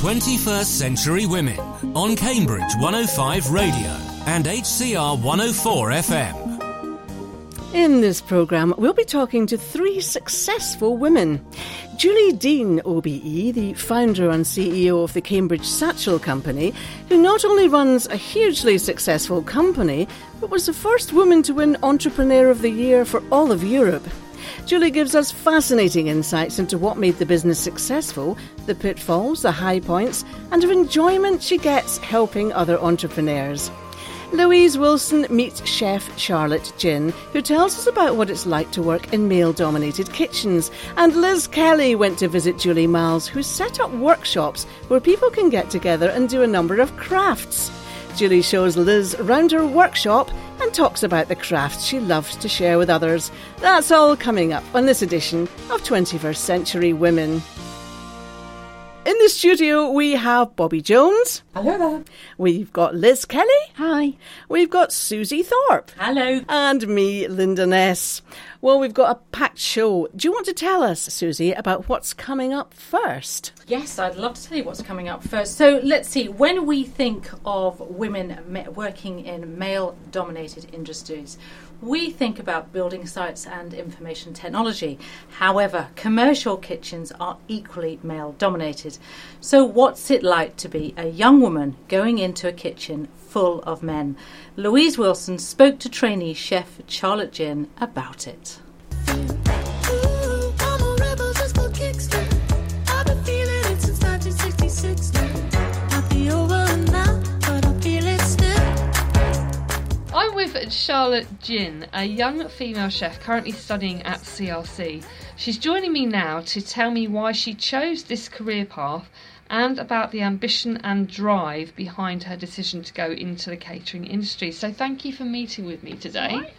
21st Century Women on Cambridge 105 Radio and HCR 104 FM. In this programme, we'll be talking to three successful women. Julie Deane, OBE, the founder and CEO of the Cambridge Satchel Company, who not only runs a hugely successful company, but was the first woman to win Entrepreneur of the Year for all of Europe. Julie gives us fascinating insights into what made the business successful, the pitfalls, the high points, and her enjoyment she gets helping other entrepreneurs. Louise Wilson meets chef Charlotte Gin, who tells us about what it's like to work in male dominated kitchens. And Liz Kelly went to visit Julie Miles, who set up workshops where people can get together and do a number of crafts. Julie shows Liz round her workshop and talks about the crafts she loves to share with others. That's all coming up on this edition of 21st Century Women. In the studio, we have Bobby Jones. Hello there. We've got Liz Kelly. Hi. We've got Suzie Thorpe. Hello. And me, Linda Ness. Well, we've got a packed show. Do you want to tell us, Suzie, about what's coming up first? Yes, I'd love to tell you what's coming up first. So let's see. When we think of women working in male dominated industries, we think about building sites and information technology. However, commercial kitchens are equally male dominated. So, what's it like to be a young woman going into a kitchen full of men? Louise Wilson spoke to trainee chef Charlotte Gin about it. Charlotte Gin, a young female chef currently studying at CRC. She's joining me now to tell me why she chose this career path and about the ambition and drive behind her decision to go into the catering industry. So, thank you for meeting with me today.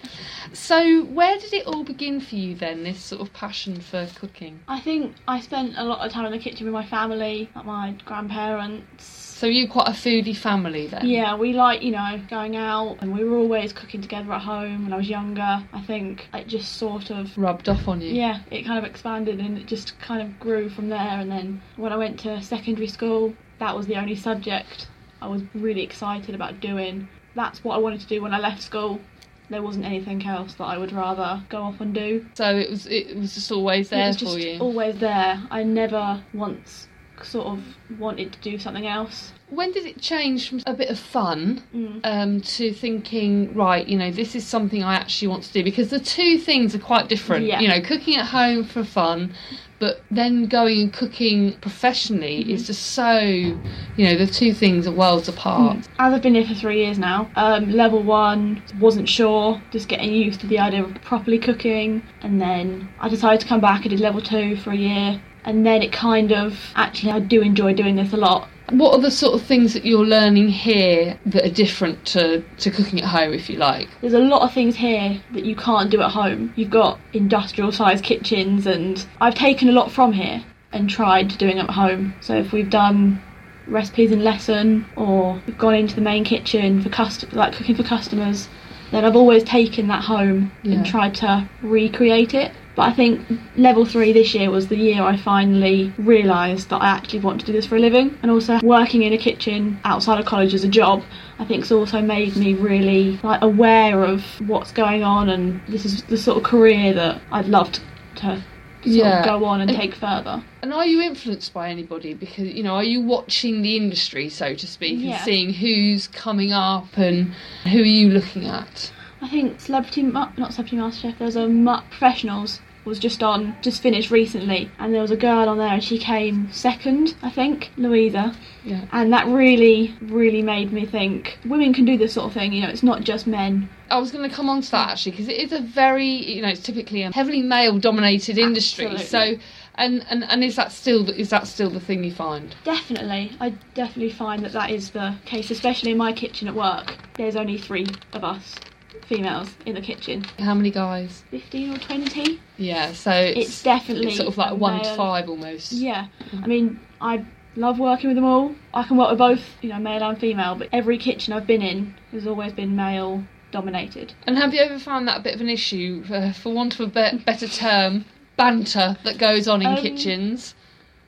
So, where did it all begin for you then, this sort of passion for cooking? I think I spent a lot of time in the kitchen with my family, like my grandparents. So, you quite a foodie family then? Yeah, we like, you know, going out and we were always cooking together at home when I was younger. I think it just sort of rubbed off on you. Yeah, it kind of expanded and it just kind of grew from there. And then when I went to secondary school, that was the only subject I was really excited about doing. That's what I wanted to do when I left school there wasn't anything else that I would rather go off and do. So it was it was just always there it was for just you. Always there. I never once sort of wanted to do something else. When did it change from a bit of fun Mm. um, to thinking, right, you know, this is something I actually want to do? Because the two things are quite different. Yeah. You know, cooking at home for fun, but then going and cooking professionally Mm-hmm. is just so, you know, the two things are worlds apart. As I've been here for three years now, um, level one wasn't sure, just getting used to the idea of properly cooking, and then I decided to come back. I did level two for a year, and then it kind of actually I do enjoy doing this a lot. What are the sort of things that you're learning here that are different to, to cooking at home, if you like? There's a lot of things here that you can't do at home. You've got industrial sized kitchens, and I've taken a lot from here and tried doing it at home. So if we've done recipes in lesson or we've gone into the main kitchen for cust- like cooking for customers, then I've always taken that home Yeah. and tried to recreate it. But I think level three this year was the year I finally realised that I actually want to do this for a living. And also working in a kitchen outside of college as a job, I think it's also made me really like aware of what's going on and this is the sort of career that I'd love to, to sort Yeah. of go on and And- take further. And are you influenced by anybody? Because you know, are you watching the industry, so to speak, Yeah. and seeing who's coming up and who are you looking at? I think Celebrity, not Celebrity MasterChef, there's a Ma- Professionals was just on, just finished recently, and there was a girl on there and she came second, I think, Louisa. Yeah. And that really, really made me think women can do this sort of thing, you know, it's not just men. I was going to come on to that actually because it is a very, you know, it's typically a heavily male-dominated industry. Absolutely. So, and, and and is that still is that still the thing you find? Definitely, I definitely find that that is the case, especially in my kitchen at work. There's only three of us females in the kitchen, How many guys? 15 or 20. Yeah, so it's, It's definitely it's sort of like one to five almost. Yeah, I mean, I love working with them all. I can work with both, you know, male and female, but every kitchen I've been in has always been male dominated. And have you ever found that a bit of an issue, uh, for want of a be- better term, banter that goes on in Um, kitchens?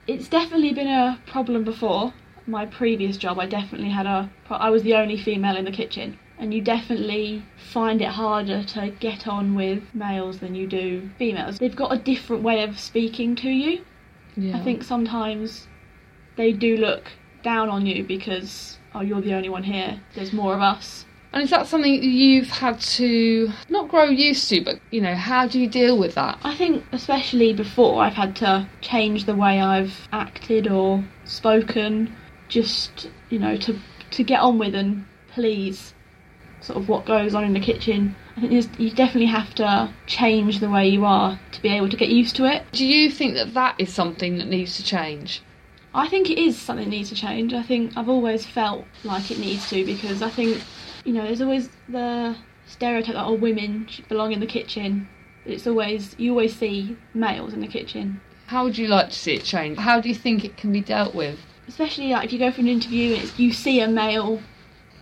It's definitely been a problem before. my previous job, I definitely had a. I was the only female in the kitchen, and you definitely find it harder to get on with males than you do females. They've got a different way of speaking to you. Yeah. I think sometimes they do look down on you because oh you're the only one here. There's more of us. And is that something you've had to not grow used to, but you know, how do you deal with that? I think especially before I've had to change the way I've acted or spoken just, you know, to to get on with and please sort of what goes on in the kitchen. I think you definitely have to change the way you are to be able to get used to it. Do you think that that is something that needs to change? I think it is something that needs to change. I think I've always felt like it needs to because I think, you know, there's always the stereotype that all women should belong in the kitchen. It's always, you always see males in the kitchen. How would you like to see it change? How do you think it can be dealt with? Especially like if you go for an interview and it's, you see a male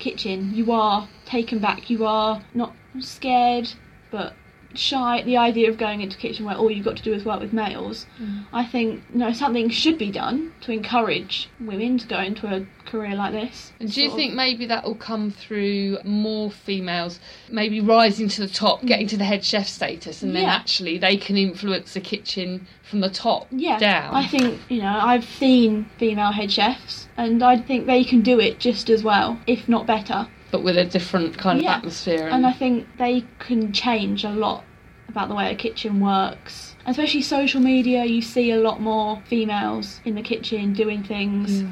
kitchen, you are taken back. You are not scared, but shy at the idea of going into kitchen where all you've got to do is work with males. Mm. I think you know something should be done to encourage women to go into a career like this. And do you Sort of- think maybe that will come through more females, maybe rising to the top, mm. getting to the head chef status, and then actually they can influence the kitchen from the top yeah, down? I think you know I've seen female head chefs, and I think they can do it just as well, if not better. but with a different kind of Yeah. atmosphere. And I think they can change a lot about the way a kitchen works. Especially social media, you see a lot more females in the kitchen doing things.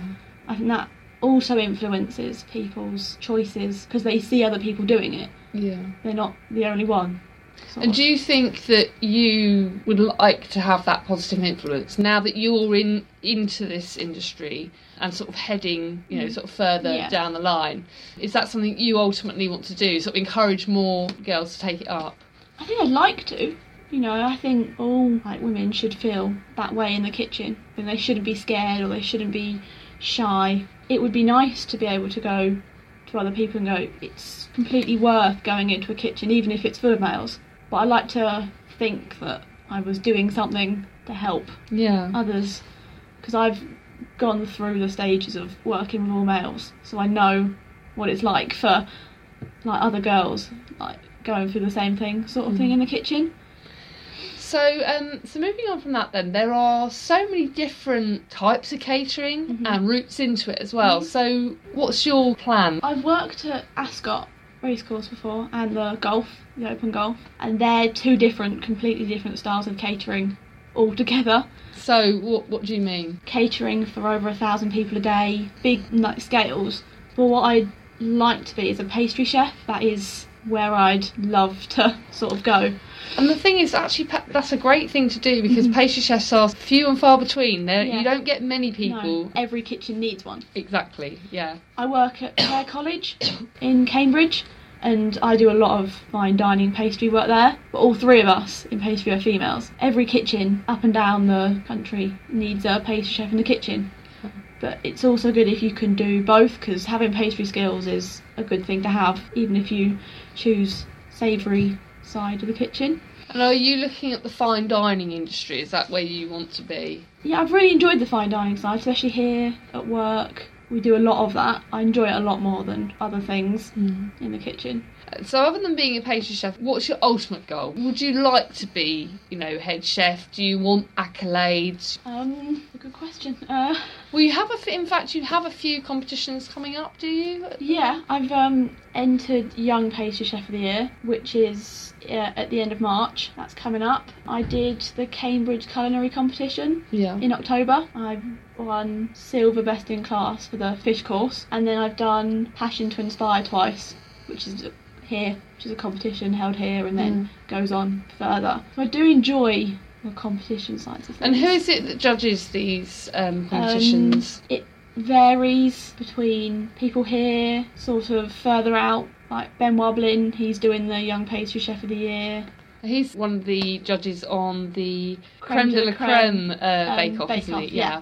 I think that also influences people's choices because they see other people doing it. yeah. They're not the only one. And do you think that you would like to have that positive influence now that you're in into this industry and sort of heading, you know, mm. sort of further Yeah. down the line? Is that something you ultimately want to do? Sort of encourage more girls to take it up? I think I'd like to. You know, I think all like women should feel that way in the kitchen. And they shouldn't be scared or they shouldn't be shy. It would be nice to be able to go to other people and go, it's completely worth going into a kitchen, even if it's full of males. But I like to think that I was doing something to help Yeah. others because I've gone through the stages of working with all males, so I know what it's like for like other girls, like going through the same thing, sort of thing in the kitchen. So, um, so moving on from that, then there are so many different types of catering Mm-hmm. and routes into it as well. So, what's your plan? I've worked at Ascot Racecourse before and the golf, the open golf, and they're two different, completely different styles of catering altogether. So, what what do you mean? Catering for over a thousand people a day, big like scales. But what I'd like to be is a pastry chef. That is where I'd love to sort of go. And the thing is, actually, that's a great thing to do because pastry chefs are few and far between. Mm-hmm. Yeah. you don't get many people. No, every kitchen needs one. Exactly. Yeah. I work at Clare College in Cambridge and I do a lot of fine dining pastry work there. But all three of us in pastry are females. Every kitchen up and down the country needs a pastry chef in the kitchen. But it's also good if you can do both because having pastry skills is a good thing to have, even if you choose savoury side of the kitchen. And are you looking at the fine dining industry? Is that where you want to be? Yeah, I've really enjoyed the fine dining side, especially here at work. We do a lot of that. I enjoy it a lot more than other things hmm. in the kitchen. So, other than being a pastry chef, what's your ultimate goal? Would you like to be, you know, head chef? Do you want accolades? Um, a good question. Uh, Well, you have a. f- In fact, you have a few competitions coming up. Do you? yeah, I've um entered Young Pastry Chef of the Year, which is uh, at the end of March. That's coming up. I did the Cambridge Culinary Competition Yeah. in October. I won silver best in class for the fish course, and then I've done Passion to Inspire twice, which is here, which is a competition held here and then goes on further. So I do enjoy the competition sides of things. And who is it that judges these um, competitions? Um, it varies between people here, sort of further out. Like Benoit Blin, he's doing the Young Pastry Chef of the Year. He's one of the judges on the creme de la creme uh, Um, bake off, isn't he? yeah.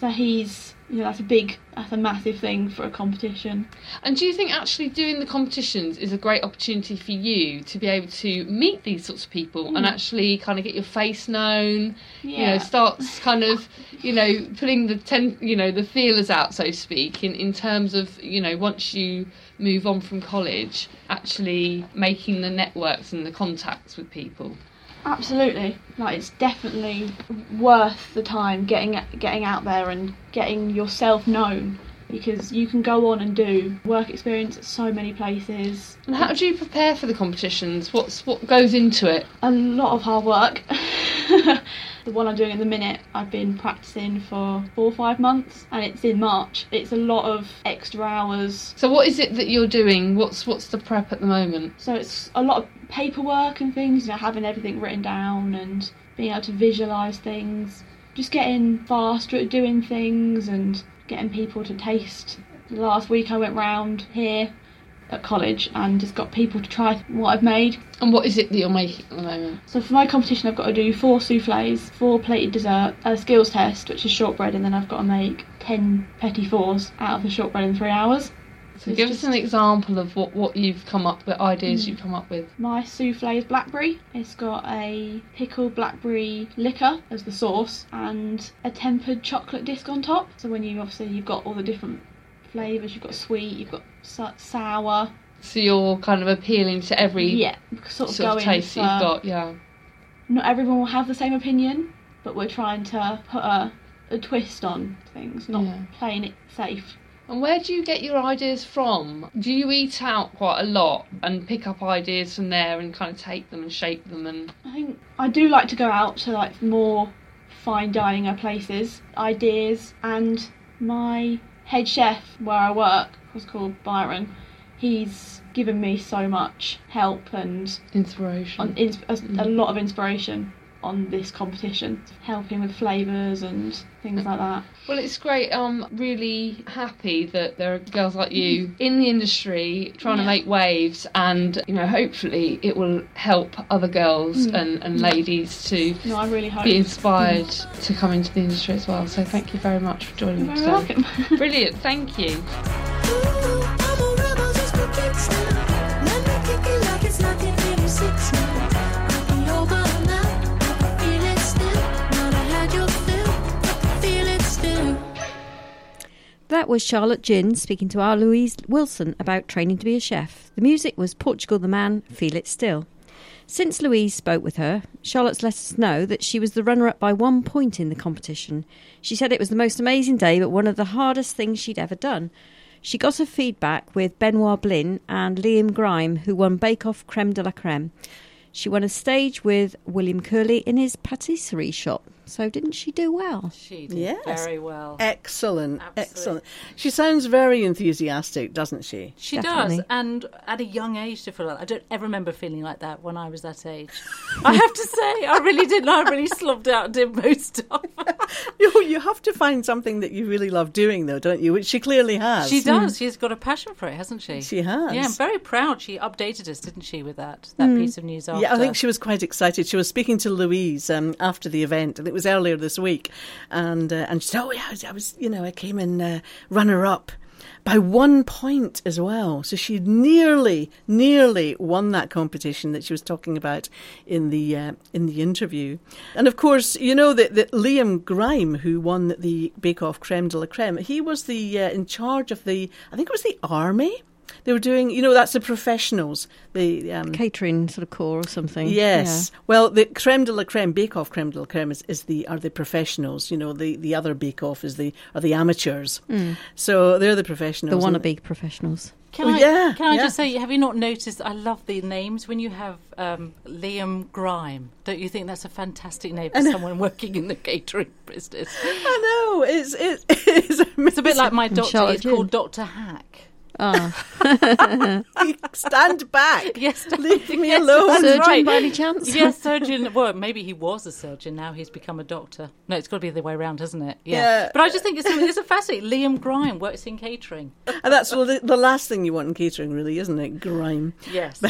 So he's, you know, that's a big, that's a massive thing for a competition. And do you think actually doing the competitions is a great opportunity for you to be able to meet these sorts of people and mm. actually kind of get your face known? Yeah. You know, starts kind of, you know, putting the ten, you know, the feelers out, so to speak, in in terms of, you know, once you move on from college, actually making the networks and the contacts with people. Absolutely, like it's definitely worth the time getting getting out there and getting yourself known because you can go on and do work experience at so many places. And how do you prepare for the competitions? What's what goes into it? A lot of hard work. the one I'm doing at the minute, I've been practicing for four or five months, and it's in March. It's a lot of extra hours. So what is it that you're doing? What's what's the prep at the moment? So it's a lot of paperwork and things, you know, having everything written down and being able to visualise things. Just getting faster at doing things and getting people to taste. Last week I went round here at college and just got people to try what I've made. And what is it that you're making at the moment? So for my competition I've got to do four souffles, four plated dessert, a skills test which is shortbread and then I've got to make 10 petit fours out of the shortbread in three hours. So It's give just- us an example of what, what you've come up with, ideas mm. you've come up with. My souffle is blackberry. It's got a pickled blackberry liquor as the sauce and a tempered chocolate disc on top. So when you obviously you've got all the different flavours, you've got sweet, you've got so- sour. So you're kind of appealing to every Yeah, sort of sort of taste that you've got, yeah. Not everyone will have the same opinion, but we're trying to put a, a twist on things, not Yeah. playing it safe. And where do you get your ideas from? Do you eat out quite a lot and pick up ideas from there and kind of take them and shape them and I think I do like to go out to like more fine dining places, ideas, and my head chef where I work was called Byron. He's given me so much help and inspiration? on a, a mm. lot of inspiration on this competition, helping with flavours and things like that. Well, it's great. I'm really happy that there are girls like you mm-hmm. in the industry trying to make waves, and you know, hopefully, it will help other girls mm. and, and ladies to No, I really hope. be inspired to come into the industry as well. So, thank you very much for joining You're me very today. welcome. Brilliant, thank you. I'm That was Charlotte Gin speaking to our Louise Wilson about training to be a chef. The music was Portugal the Man, Feel It Still. Since Louise spoke with her, Charlotte's let us know that she was the runner up by one point in the competition. She said it was the most amazing day, but one of the hardest things she'd ever done. She got her feedback with Benoit Blin and Liam Grime, who won Bake Off Creme de la Creme. She won a stage with William Curley in his patisserie shop. So, didn't she do well? She did Yes. very well. Excellent, Absolutely. excellent. She sounds very enthusiastic, doesn't she? She Definitely. does, and at a young age to feel like I don't ever remember feeling like that when I was that age. I have to say, I really didn't. I really slobbed out and did most of. You, you have to find something that you really love doing, though, don't you? Which she clearly has. she does. She's got a passion for it, hasn't she? She has. Yeah, I'm very proud. She updated us, didn't she, with that that piece of news after? Yeah, I think she was quite excited. She was speaking to Louise um, after the event, and it was earlier this week. And uh, and she said, "Oh yeah, I was, I was you know, I came in uh, runner up." By one point as well. So she nearly, nearly won that competition that she was talking about in the uh, in the interview. And of course, you know that, that Liam Grime, who won the Bake Off Creme de la Creme, he was the uh, in charge of the, I think it was the army. They were doing, you know, that's the professionals. The um, Catering sort of corps or something. Yes. Well, the creme de la creme, Bake Off creme de la creme is, is the are the professionals. You know, the, the other Bake Off is the are the amateurs. So they're the Yeah. professionals. The and- wannabe professionals. Can Oh, I, yeah, can I yeah. just say, have you not noticed? I love the names when you have um, Liam Grime. Don't you think that's a fantastic name for someone working in the catering business? I know it's it, it's, It's a bit like my doctor. It's called Doctor Hack. Ah, Stand back. Yes, Leave me yes, alone. surgeon right. by any chance? Yes, surgeon. Well, maybe he was a surgeon. Now he's become a doctor. No, it's got to be the other way around, hasn't it? Yeah. But I just think it's, it's a fascinating. Liam Grime works in catering. And that's well, the, the last thing you want in catering, really, isn't it? Grime. Yes.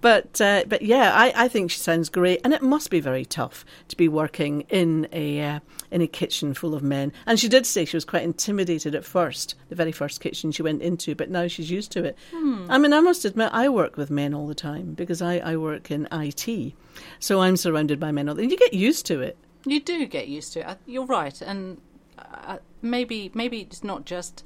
But uh, but yeah, I, I think she sounds great, and it must be very tough to be working in a uh, in a kitchen full of men. And she did say she was quite intimidated at first, the very first kitchen she went into, but now she's used to it. I mean, I must admit, I work with men all the time because I, I work in IT, so I'm surrounded by men all the time. You get used to it. You do get used to it. You're right, and uh, maybe maybe it's not just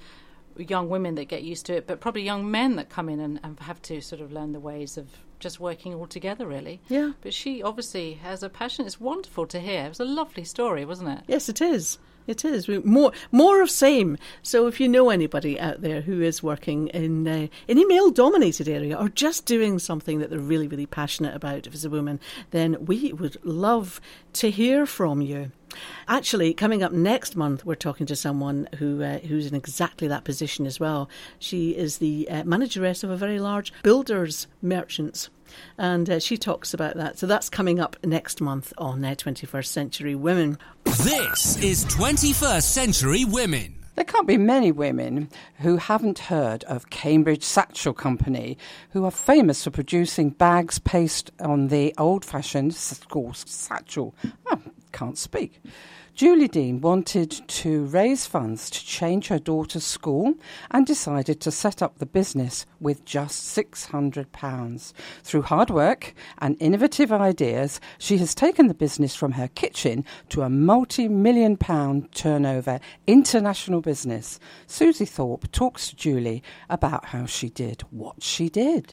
young women that get used to it, but probably young men that come in and, and have to sort of learn the ways of just working all together, really. Yeah. But she obviously has a passion. It's wonderful to hear. It was a lovely story, wasn't it? Yes, it is. It is more more of same. So if you know anybody out there who is working in uh, male dominated area or just doing something that they're really really passionate about, if it's a woman, then we would love to hear from you. Actually, coming up next month, we're talking to someone who uh, who's in exactly that position as well. She is the uh, manageress of a very large builders merchants. And uh, she talks about that. So that's coming up next month on uh, 21st Century Women. This is 21st Century Women. There can't be many women who haven't heard of Cambridge Satchel Company, who are famous for producing bags pasted on the old fashioned school satchel. Oh, can't speak. Julie Deane wanted to raise funds to change her daughter's school and decided to set up the business with just £600. Through hard work and innovative ideas, she has taken the business from her kitchen to a multi million pound turnover international business. Suzie Thorpe talks to Julie about how she did what she did.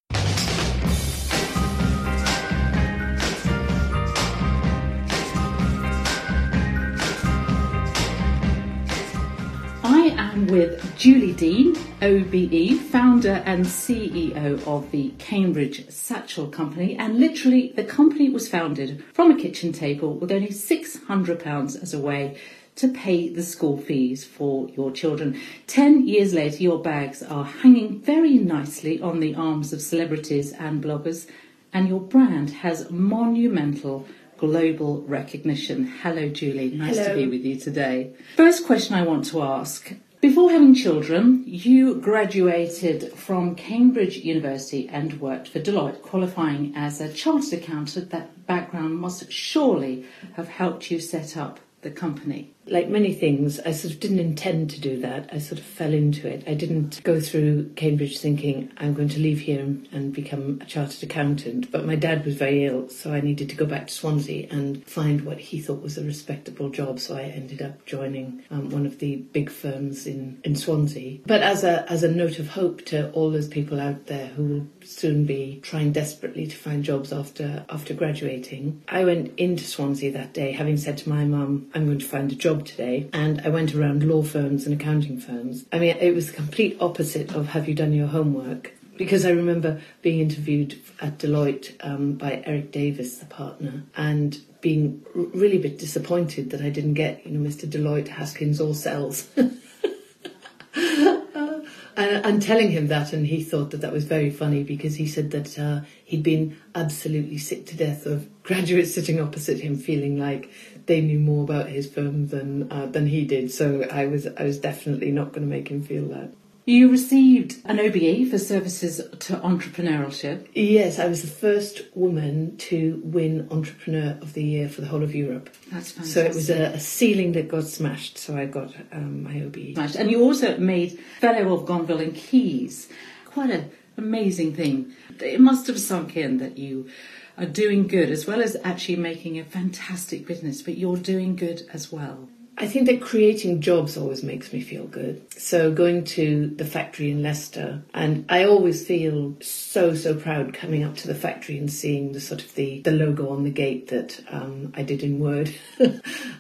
With Julie Deane, OBE, founder and CEO of the Cambridge Satchel Company, and literally the company was founded from a kitchen table with only £600 as a way to pay the school fees for your children. Ten years later, your bags are hanging very nicely on the arms of celebrities and bloggers, and your brand has monumental global recognition. Hello, Julie. Nice to be with you today. First question I want to ask. Before having children, you graduated from Cambridge University and worked for Deloitte, qualifying as a chartered accountant. That background must surely have helped you set up the company. Like many things, I sort of didn't intend to do that. I sort of fell into it. I didn't go through Cambridge thinking I'm going to leave here and, and become a chartered accountant. But my dad was very ill, so I needed to go back to Swansea and find what he thought was a respectable job. So I ended up joining um, one of the big firms in, in Swansea. But as a as a note of hope to all those people out there who will soon be trying desperately to find jobs after after graduating, I went into Swansea that day, having said to my mum, "I'm going to find a job today," and I went around law firms and accounting firms. I mean, it was the complete opposite of "Have you done your homework?" Because I remember being interviewed at Deloitte um, by Eric Davis, the partner, and being really a bit disappointed that I didn't get, you know, Mr. Deloitte, Haskins, or Sells. and, and telling him that, and he thought that that was very funny because he said that uh, he'd been absolutely sick to death of graduates sitting opposite him, feeling like they knew more about his firm than uh, than he did. So I was I was definitely not going to make him feel that. You received an OBE for services to entrepreneurship. Yes, I was the first woman to win Entrepreneur of the Year for the whole of Europe. That's fantastic. So it was a, a ceiling that got smashed. So I got um, my OBE. Nice. And you also made Fellow of Gonville and Caius. Quite an amazing thing. It must have sunk in that you are doing good as well as actually making a fantastic business, but you're doing good as well. I think that creating jobs always makes me feel good. So going to the factory in Leicester, and I always feel so so proud coming up to the factory and seeing the sort of the, the logo on the gate that um, I did in Word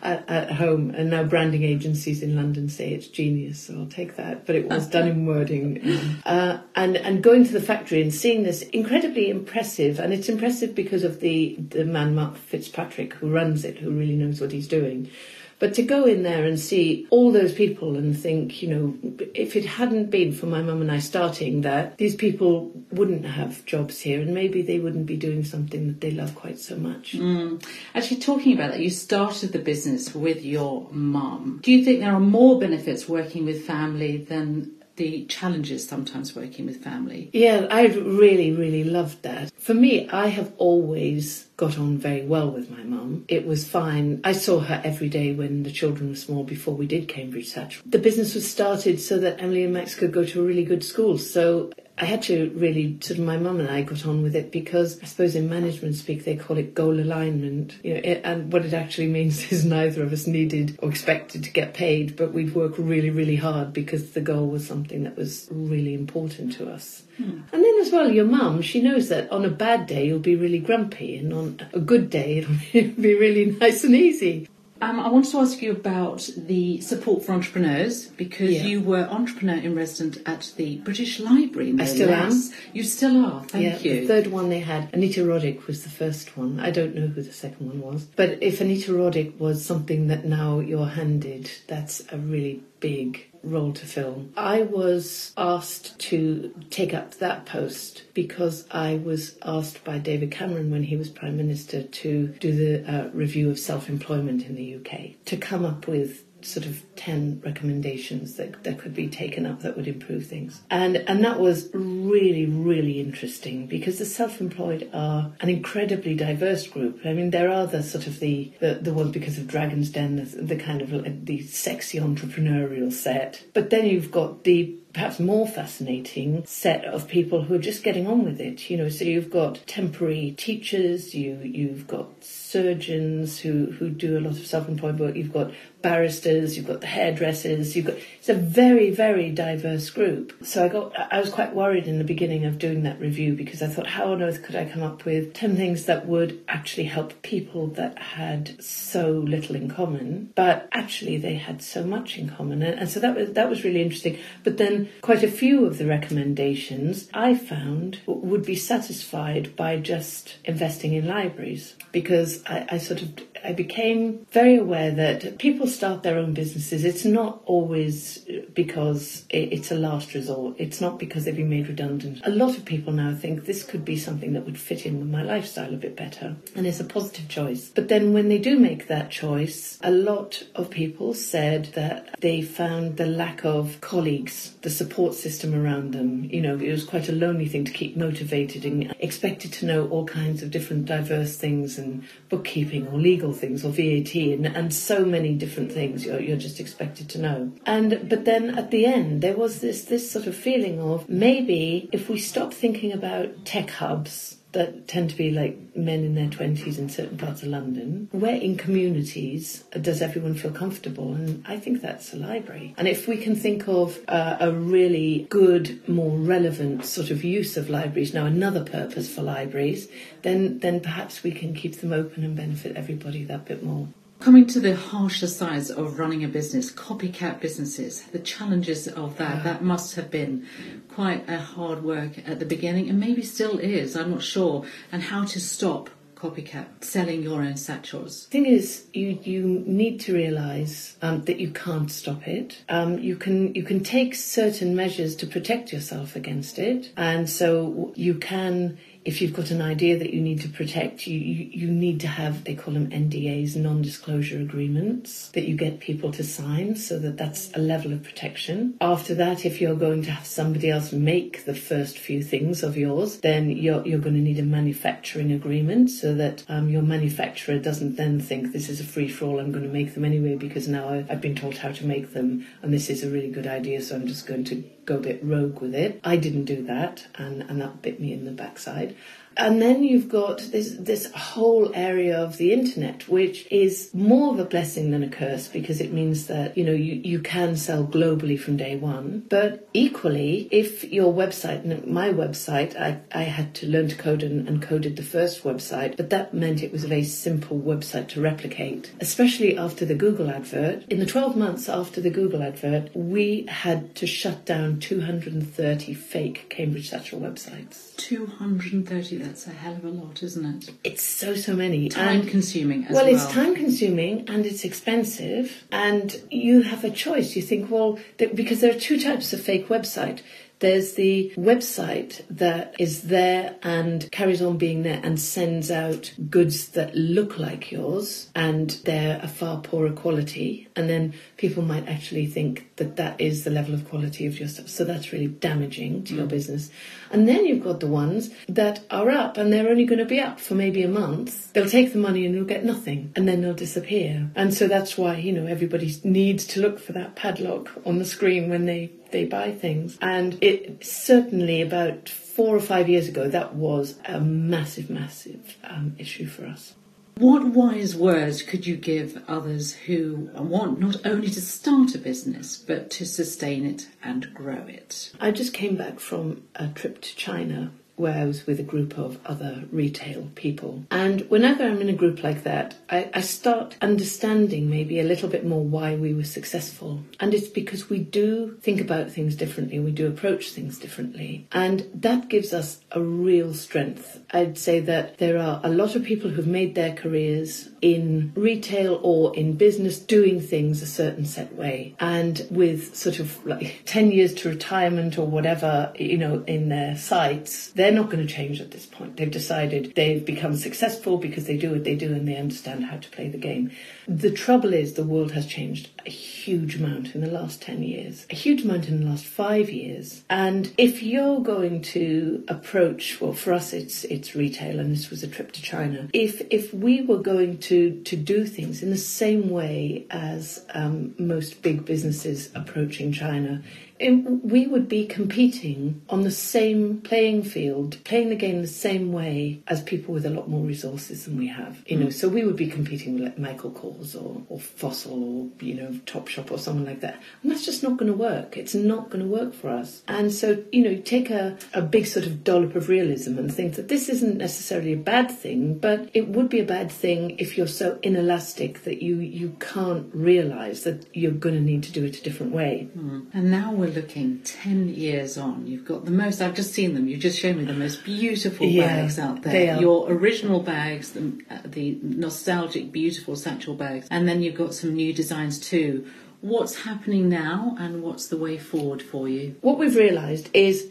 at, at home, and now branding agencies in London say it's genius, so I'll take that. But it was done in wording, uh, and and going to the factory and seeing this incredibly impressive, and it's impressive because of the the man Mark Fitzpatrick who runs it, who really knows what he's doing But to go in there and see all those people and think, you know, if it hadn't been for my mum and I starting that, these people wouldn't have jobs here and maybe they wouldn't be doing something that they love quite so much. Mm. Actually, talking about that, you started the business with your mum. Do you think there are more benefits working with family than the challenges sometimes working with family? Yeah, I really, really loved that. For me, I have always got on very well with my mum. It was fine. I saw her every day when the children were small before we did Cambridge Satchel. The business was started so that Emily and Max could go to a really good school. So I had to really sort of my mum and I got on with it because I suppose in management speak they call it goal alignment. You know, it, and what it actually means is neither of us needed or expected to get paid, but we'd work really, really hard because the goal was something that was really important to us. Hmm. And then as well, your mum, she knows that on a bad day you'll be really grumpy, and on a good day it'll be really nice and easy. Um, I wanted to ask you about the support for entrepreneurs because Yeah. you were entrepreneur in resident at the British Library. No I still am. You still are. Thank yeah, you. The third one they had, Anita Roddick was the first one. I don't know who the second one was. But if Anita Roddick was something that now you're handed, that's a really big role to fill. I was asked to take up that post because I was asked by David Cameron when he was Prime Minister to do the uh, review of self employment in the UK, to come up with sort of 10 recommendations that, that could be taken up that would improve things. And and that was really, really interesting because the self-employed are an incredibly diverse group. I mean, there are the sort of the, the, the ones because of Dragon's Den, the, the kind of the sexy entrepreneurial set. But then you've got the perhaps more fascinating set of people who are just getting on with it. You know, so you've got temporary teachers, you you've got surgeons who, who do a lot of self-employed work, you've got barristers, you've got the hairdressers, you've got it's a very, very diverse group. So I got I was quite worried in the beginning of doing that review because I thought how on earth could I come up with ten things that would actually help people that had so little in common, but actually they had so much in common. And, and so that was that was really interesting. But then quite a few of the recommendations I found would be satisfied by just investing in libraries because I, I sort of I became very aware that people start their own businesses. It's not always because it's a last resort. It's not because they've been made redundant. A lot of people now think this could be something that would fit in with my lifestyle a bit better, and it's a positive choice. But then when they do make that choice, a lot of people said that they found the lack of colleagues, the support system around them. You know, it was quite a lonely thing to keep motivated and expected to know all kinds of different diverse things and bookkeeping or legal things or VAT and, and so many different things you're, you're just expected to know. And but then at the end there was this this sort of feeling of maybe if we stop thinking about tech hubs that tend to be like men in their 20s in certain parts of London. Where in communities does everyone feel comfortable? And I think that's a library. And if we can think of uh, a really good, more relevant sort of use of libraries, now another purpose for libraries, then, then perhaps we can keep them open and benefit everybody that bit more. Coming to the harsher sides of running a business, copycat businesses, the challenges of that, that must have been quite a hard work at the beginning and maybe still is, I'm not sure, and how to stop copycat selling your own satchels. The thing is, you you need to realise um, that you can't stop it. Um, you can you can take certain measures to protect yourself against it, and so you can. If you've got an idea that you need to protect, you, you, you need to have, they call them NDAs, non-disclosure agreements, that you get people to sign so that that's a level of protection. After that, if you're going to have somebody else make the first few things of yours, then you're, you're going to need a manufacturing agreement so that um, your manufacturer doesn't then think this is a free for all, I'm going to make them anyway because now I've been told how to make them and this is a really good idea, so I'm just going to go a bit rogue with it. I didn't do that and, and that bit me in the backside. And then you've got this this whole area of the internet, which is more of a blessing than a curse because it means that you know you, you can sell globally from day one. But equally, if your website, my website, I, I had to learn to code and, and coded the first website, but that meant it was a very simple website to replicate, especially after the Google advert. In the 12 months after the Google advert, we had to shut down 230 fake Cambridge Satchel websites. 230, That's a hell of a lot, isn't it? It's so so many. Time And- consuming as well, well. it's time consuming and it's expensive, and you have a choice. You think, well, th- because there are two types of fake website. There's the website that is there and carries on being there and sends out goods that look like yours and they're a far poorer quality. And then people might actually think that that is the level of quality of your stuff. So that's really damaging to your mm. business. And then you've got the ones that are up and they're only going to be up for maybe a month. They'll take the money and you'll get nothing and then they'll disappear. And so that's why, you know, everybody needs to look for that padlock on the screen when they, they buy things. And it certainly about four or five years ago, that was a massive, massive um, issue for us. What wise words could you give others who want not only to start a business but to sustain it and grow it? I just came back from a trip to China where I was with a group of other retail people. And whenever I'm in a group like that, I, I start understanding maybe a little bit more why we were successful. And it's because we do think about things differently, we do approach things differently. And that gives us a real strength. I'd say that there are a lot of people who've made their careers in retail or in business doing things a certain set way. And with sort of like 10 years to retirement or whatever, you know, in their sights, they're not going to change at this point. They've decided they've become successful because they do what they do and they understand how to play the game. The trouble is the world has changed a huge amount in the last 10 years, a huge amount in the last five years. And if you're going to approach, well, for us, it's, it's retail and this was a trip to China. If, if we were going to, to do things in the same way as um, most big businesses approaching China, it- we would be competing on the same playing field, playing the game the same way as people with a lot more resources than we have. You know, mm. so we would be competing with like Michael Kors or, or Fossil or you know Topshop or someone like that, and that's just not going to work. It's not going to work for us. And so you know, take a, a big sort of dollop of realism and think that this isn't necessarily a bad thing, but it would be a bad thing if you're so inelastic that you you can't realise that you're going to need to do it a different way. Mm. And now we're looking 10 years on. You've got the most, I've just seen them, you've just shown me the most beautiful Yeah, bags out there. Your original bags, the, uh, the nostalgic, beautiful satchel bags, and then you've got some new designs too. What's happening now and what's the way forward for you? What we've realised is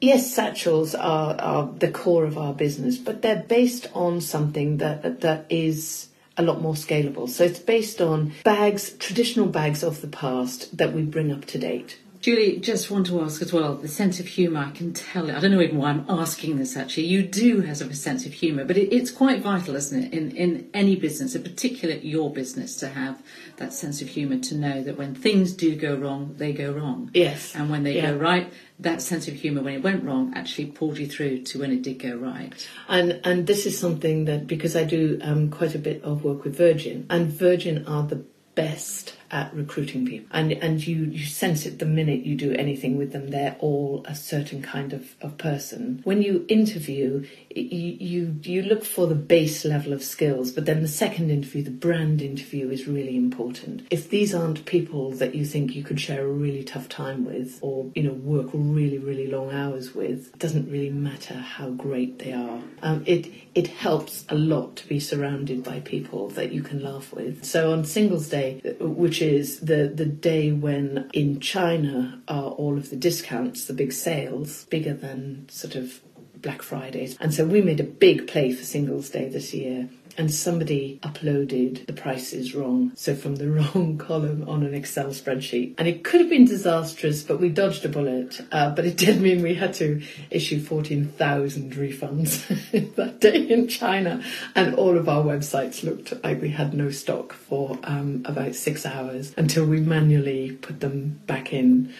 yes, satchels are, are the core of our business, but they're based on something that that is a lot more scalable. So it's based on bags, traditional bags of the past that we bring up to date. Julie, just want to ask as well, the sense of humour, I can tell it. I don't know even why I'm asking this actually. You do have a sense of humour, but it, it's quite vital, isn't it, in, in any business, in particular your business, to have that sense of humour, to know that when things do go wrong, they go wrong. Yes. And when they Yeah. go right, that sense of humour when it went wrong actually pulled you through to when it did go right. And and this is something that because I do um, quite a bit of work with Virgin, and Virgin are the best at recruiting people, and and you you sense it the minute you do anything with them. They're all a certain kind of, of person. When you interview, you, you you look for the base level of skills, but then the second interview, the brand interview, is really important. If these aren't people that you think you could share a really tough time with, or you know work really really long hours with, it doesn't really matter how great they are. Um, it it helps a lot to be surrounded by people that you can laugh with. So on Singles Day, which is the the day when in China are all of the discounts, the big sales, bigger than sort of Black Fridays. And so we made a big play for Singles Day this year. And somebody uploaded the prices wrong, so from the wrong column on an Excel spreadsheet. And it could have been disastrous, but we dodged a bullet. Uh, but it did mean we had to issue 14,000 refunds that day in China. And all of our websites looked like we had no stock for um, about six hours until we manually put them back in.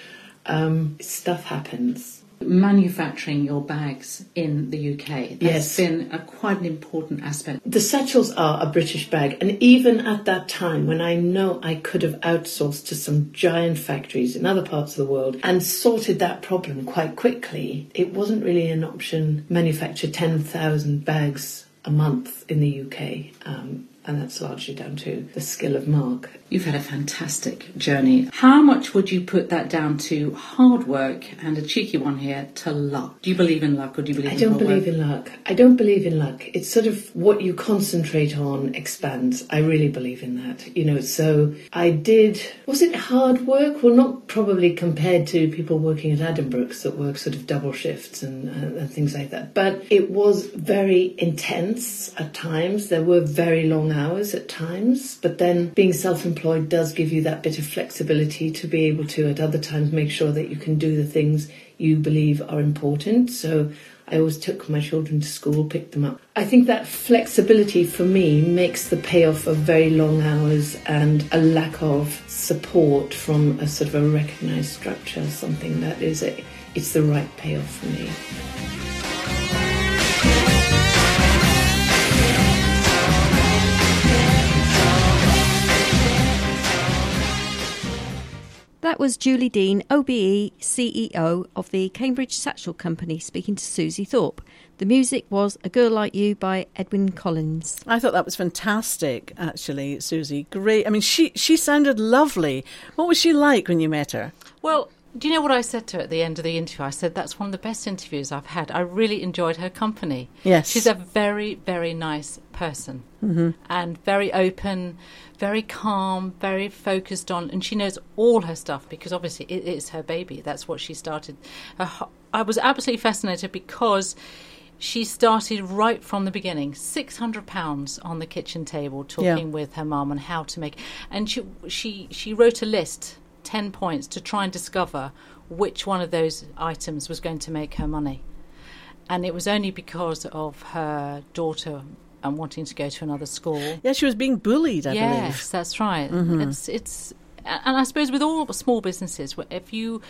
Um, stuff happens. Manufacturing your bags in the UK, that's Yes. been a, quite an important aspect. The satchels are a British bag, and even at that time, when I know I could have outsourced to some giant factories in other parts of the world and sorted that problem quite quickly, it wasn't really an option. Manufacture 10,000 bags a month in the UK. Um, and that's largely down to the skill of Mark. You've had a fantastic journey. How much would you put that down to hard work and a cheeky one here to luck? Do you believe in luck or do you believe in luck? I don't believe work? in luck. I don't believe in luck. It's sort of what you concentrate on expands. I really believe in that. You know, so I did, was it hard work? Well, not probably compared to people working at Addenbrooke's that work sort of double shifts and, uh, and things like that. But it was very intense at times. There were very long hours at times. But then being self employed does give you that bit of flexibility to be able to at other times make sure that you can do the things you believe are important. So I always took my children to school, picked them up. I think that flexibility for me makes the payoff of very long hours and a lack of support from a sort of a recognised structure, something that is a, it's the right payoff for me. That was Julie Deane, OBE CEO of the Cambridge Satchel Company, speaking to Suzie Thorpe. The music was A Girl Like You by Edwyn Collins. I thought that was fantastic, actually, Suzie. Great. I mean, she she sounded lovely. What was she like when you met her? Well, do you know what I said to her at the end of the interview? I said, that's one of the best interviews I've had. I really enjoyed her company. Yes. She's a very, very nice person Mhm. and very open, very calm, very focused on, and she knows all her stuff because obviously it is her baby. That's what she started. Her I was absolutely fascinated because she started right from the beginning, six hundred pounds on the kitchen table, talking Yeah. with her mum on how to make, and she she she wrote a list, ten points to try and discover which one of those items was going to make her money, and it was only because of her daughter and wanting to go to another school. Yeah, she was being bullied, I yes, believe. Yes, that's right. Mhm. It's it's, and I suppose with all small businesses, if you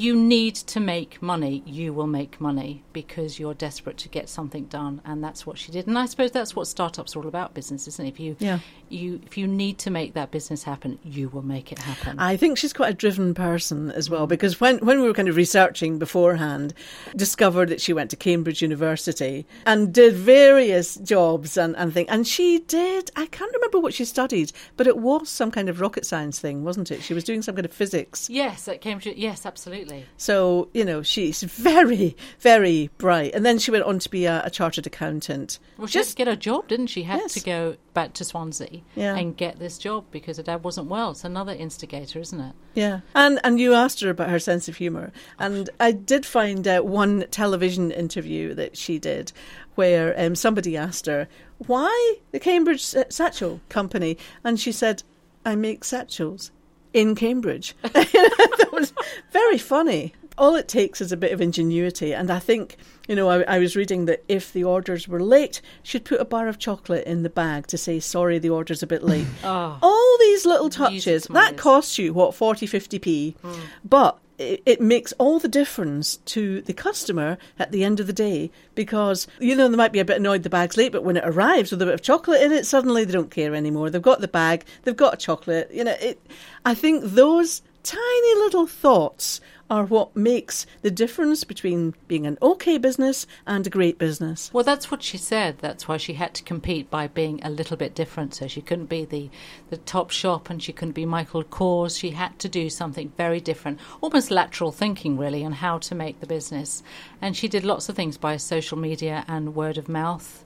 you need to make money, you will make money because you're desperate to get something done, and that's what she did. And I suppose that's what startups are all about, business, isn't it? If you Yeah. you if you need to make that business happen, you will make it happen. I think she's quite a driven person as well because when, when we were kind of researching beforehand, discovered that she went to Cambridge University and did various jobs and, and things. And she did, I can't remember what she studied, but it was some kind of rocket science thing, wasn't it? She was doing some kind of physics. yes, at Cambridge. Yes, absolutely. So, you know, she's very, very bright. And then she went on to be a, a chartered accountant. Well, she had to get a job, didn't she? Had Yes. to go back to Swansea Yeah. and get this job because her dad wasn't well. It's another instigator, isn't it? Yeah, and and you asked her about her sense of humour, and I did find out one television interview that she did, where um, somebody asked her why the Cambridge Sa- Satchel Company, and she said, "I make satchels in Cambridge." that was very funny. All it takes is a bit of ingenuity, and I think you know I, I was reading that if the orders were late, she'd put a bar of chocolate in the bag to say sorry, the order's a bit late. Oh. All these little touches that costs you what 40 50p, but it, makes all the difference to the customer at the end of the day because you know they might be a bit annoyed the bag's late, but when it arrives with a bit of chocolate in it, suddenly they don't care anymore. They've got the bag, they've got chocolate. You know, it. I think those tiny little thoughts are what makes the difference between being an okay business and a great business. Well, that's what she said. That's why she had to compete by being a little bit different. So she couldn't be the, the Topshop and she couldn't be Michael Kors. She had to do something very different, almost lateral thinking, really, on how to make the business. And she did lots of things by social media and word of mouth.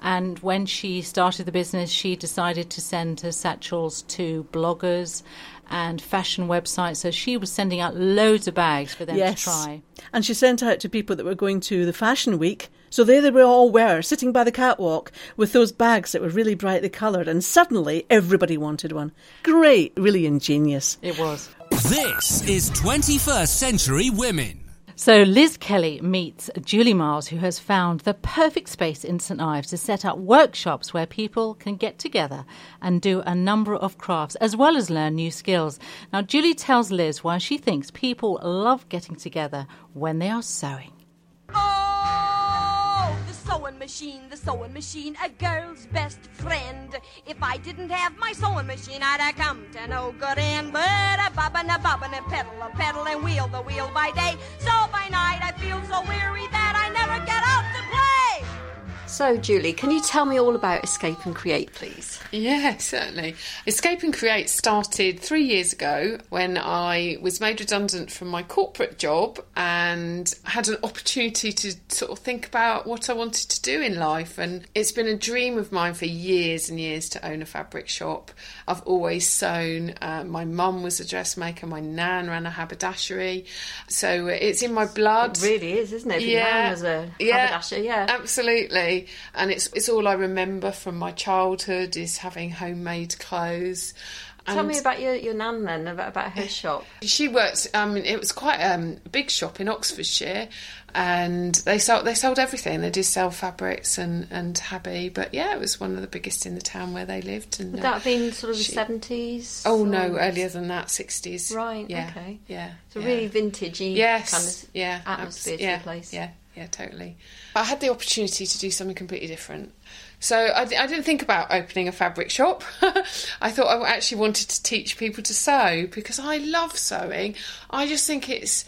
And when she started the business, she decided to send her satchels to bloggers and fashion websites. So she was sending out loads of bags for them yes. to try. And she sent out to people that were going to the fashion week. So there they were all were, sitting by the catwalk with those bags that were really brightly coloured, and suddenly everybody wanted one. Great, really ingenious. It was. This is 21st Century Women. So Liz Kelly meets Julie Miles, who has found the perfect space in St Ives to set up workshops where people can get together and do a number of crafts as well as learn new skills. Now, Julie tells Liz why she thinks people love getting together when they are sewing. The sewing machine, the sewing machine, a girl's best friend. If I didn't have my sewing machine, I'd have come to no good end. But a bobbin, a bobbin, a pedal, a pedal, and wheel the wheel by day. So by night I feel so weary that I never get out. So, Julie, can you tell me all about Escape and Create, please? Yeah, certainly. Escape and Create started three years ago when I was made redundant from my corporate job and had an opportunity to sort of think about what I wanted to do in life. And it's been a dream of mine for years and years to own a fabric shop. I've always sewn. Uh, my mum was a dressmaker, my nan ran a haberdashery. So it's in my blood. It really is, isn't it? If your nan was a haberdasher, yeah. Absolutely. And it's it's all I remember from my childhood is having homemade clothes. Tell And- me about your, your nan then, about, about her shop. she worked. Um, it was quite um, a big shop in Oxfordshire, and they sold they sold everything. They did sell fabrics and and habby, but yeah, it was one of the biggest in the town where they lived. And Would uh, that have been sort of the 70s? Oh no, earlier than that, sixties. Right, Yeah. okay. Yeah. It's a yeah. really vintagey yes, kind of yeah, atmosphere abs- to yeah, the place. Yeah, yeah, totally. I had the opportunity to do something completely different. So I, I didn't think about opening a fabric shop. I thought I actually wanted to teach people to sew because I love sewing. I just think it's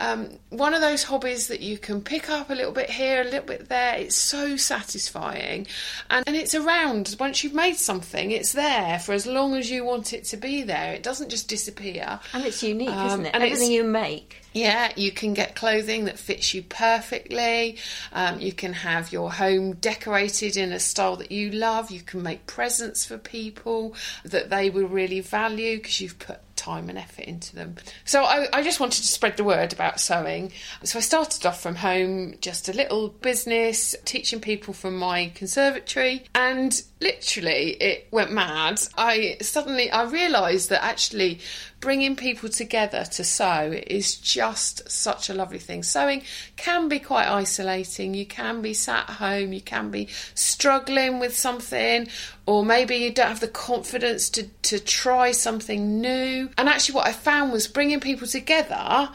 um, one of those hobbies that you can pick up a little bit here, a little bit there. It's so satisfying, and and it's around. Once you've made something, it's there for as long as you want it to be there. It doesn't just disappear. And it's unique, Um, isn't it? and Everything you make. yeah, you can get clothing that fits you perfectly. Um, you can have your home decorated in a style that you love. You can make presents for people that they will really value because you've put time and effort into them. So I, I just wanted to spread the word about sewing. So I started off from home, just a little business, teaching people from my conservatory, and literally it went mad. I suddenly I realised that actually bringing people together to sew is just such a lovely thing. Sewing can be quite isolating. You can be sat home, you can be struggling with something, or maybe you don't have the confidence to, to try something new. And actually, what I found was bringing people together.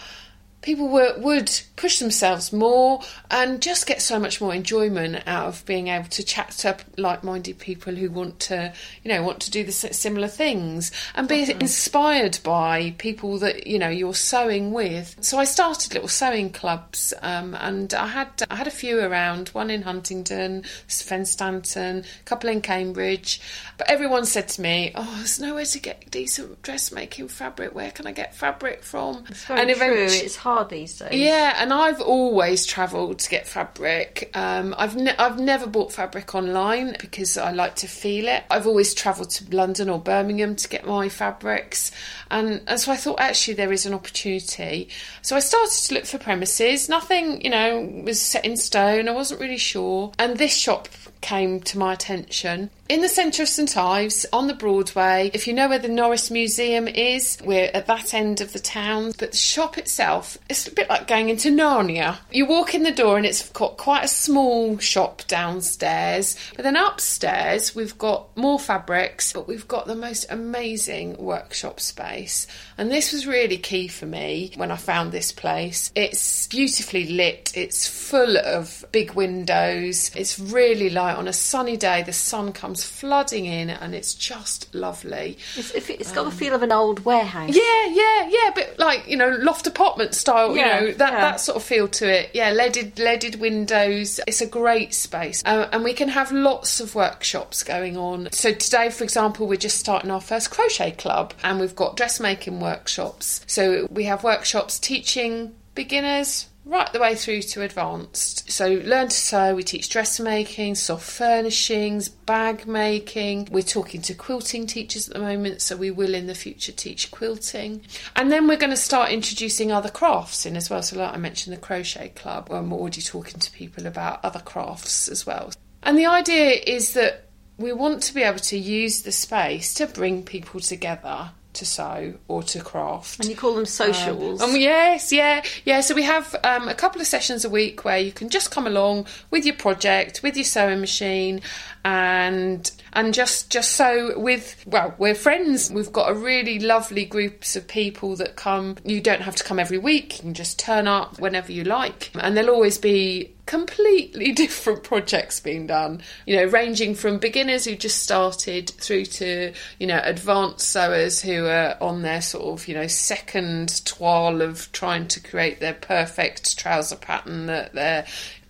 People were, would push themselves more and just get so much more enjoyment out of being able to chat to like-minded people who want to, you know, want to do the similar things and be inspired by people that you know you're sewing with. So I started little sewing clubs, um, and I had I had a few around. One in Huntingdon, Fenstanton, a couple in Cambridge. But everyone said to me, "Oh, there's nowhere to get decent dressmaking fabric. Where can I get fabric from?" It's very true. It's hard these days. Yeah, and I've always travelled to get fabric. Um, I've ne- I've never bought fabric online because I like to feel it. I've always travelled to London or Birmingham to get my fabrics, and and so I thought actually there is an opportunity. So I started to look for premises. Nothing, you know, was set in stone. I wasn't really sure, and this shop came to my attention. In the centre of St Ives, on the Broadway, if you know where the Norris Museum is, we're at that end of the town. But the shop itself, it's a bit like going into Narnia. You walk in the door and it's got quite a small shop downstairs. But then upstairs, we've got more fabrics, but we've got the most amazing workshop space. And this was really key for me when I found this place. It's beautifully lit, it's full of big windows, it's really light. On a sunny day, the sun comes flooding in and it's just lovely. It's, it's got the feel of an old warehouse. Yeah, yeah, yeah, but like you know, loft apartment style. Yeah, you know that yeah. that sort of feel to it. Yeah, leaded leaded windows. It's a great space, uh, and we can have lots of workshops going on. So today, for example, we're just starting our first crochet club, and we've got dressmaking workshops. So we have workshops teaching beginners right the way through to advanced. So learn to sew, we teach dressmaking, soft furnishings, bag making. We're talking to quilting teachers at the moment, so we will in the future teach quilting. And then we're going to start introducing other crafts in as well. So like I mentioned the crochet club, I'm already talking to people about other crafts as well. And the idea is that we want to be able to use the space to bring people together to sew or to craft. And you call them socials. Um, um, yes, yeah, yeah. So we have um, a couple of sessions a week where you can just come along with your project, with your sewing machine, and and just just sew with. Well, we're friends. We've got a really lovely groups of people that come. You don't have to come every week. You can just turn up whenever you like, and there'll always be completely different projects being done you know ranging from beginners who just started through to you know advanced sewers who are on their sort of you know second toile of trying to create their perfect trouser pattern that they're